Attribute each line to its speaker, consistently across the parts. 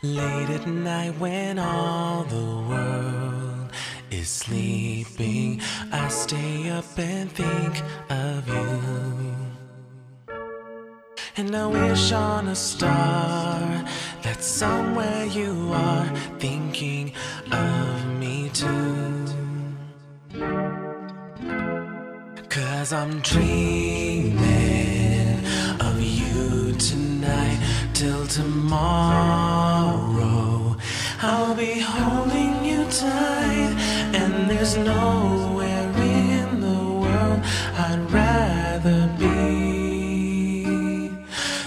Speaker 1: Late at night when all the world is sleeping, I stay up and think of you. And I wish on a star that somewhere you are thinking of me too. Cause I'm dreaming of you tonight till tomorrow. I'll be holding you tight, and there's nowhere in the world I'd rather be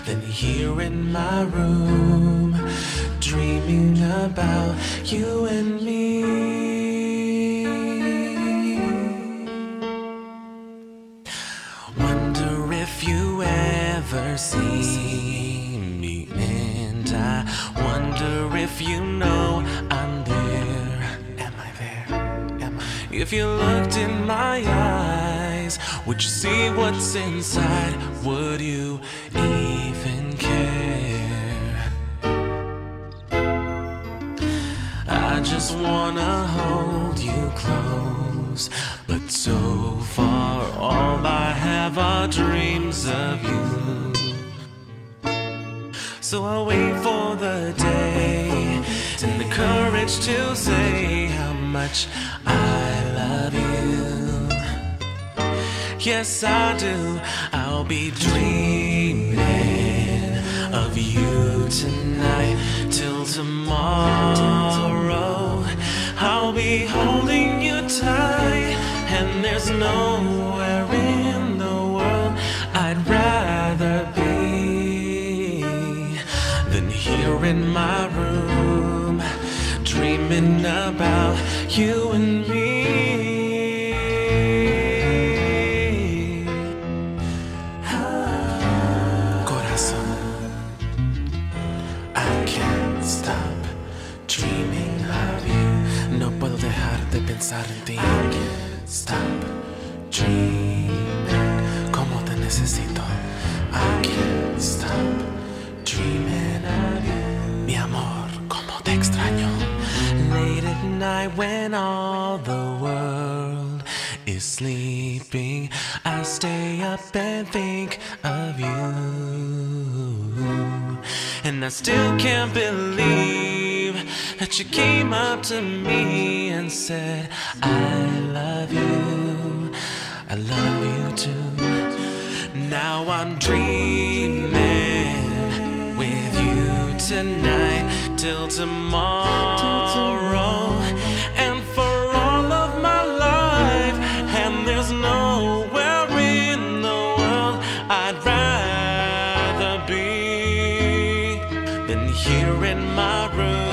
Speaker 1: than here in my room, dreaming about you if you know I'm there. Am I there? Am I? If you looked in my eyes, would you see what's inside? Would you even care? I just wanna hold you close, but so far all I have are dreams of you. So I'll wait for the day and the courage to say how much I love you. Yes, I do. I'll be dreaming of you tonight till tomorrow. I'll be holding you tight, and there's nowhere in the world I'd rather be than here in my room, dreaming about you and me. Corazón, I can't stop dreaming of you. No puedo dejar de pensar en ti. I can't stop dreaming. Night when all the world is sleeping, I stay up and think of you. And I still can't believe that you came up to me and said, I love you. I love you too. Now I'm dreaming with you tonight till tomorrow. Here in my room.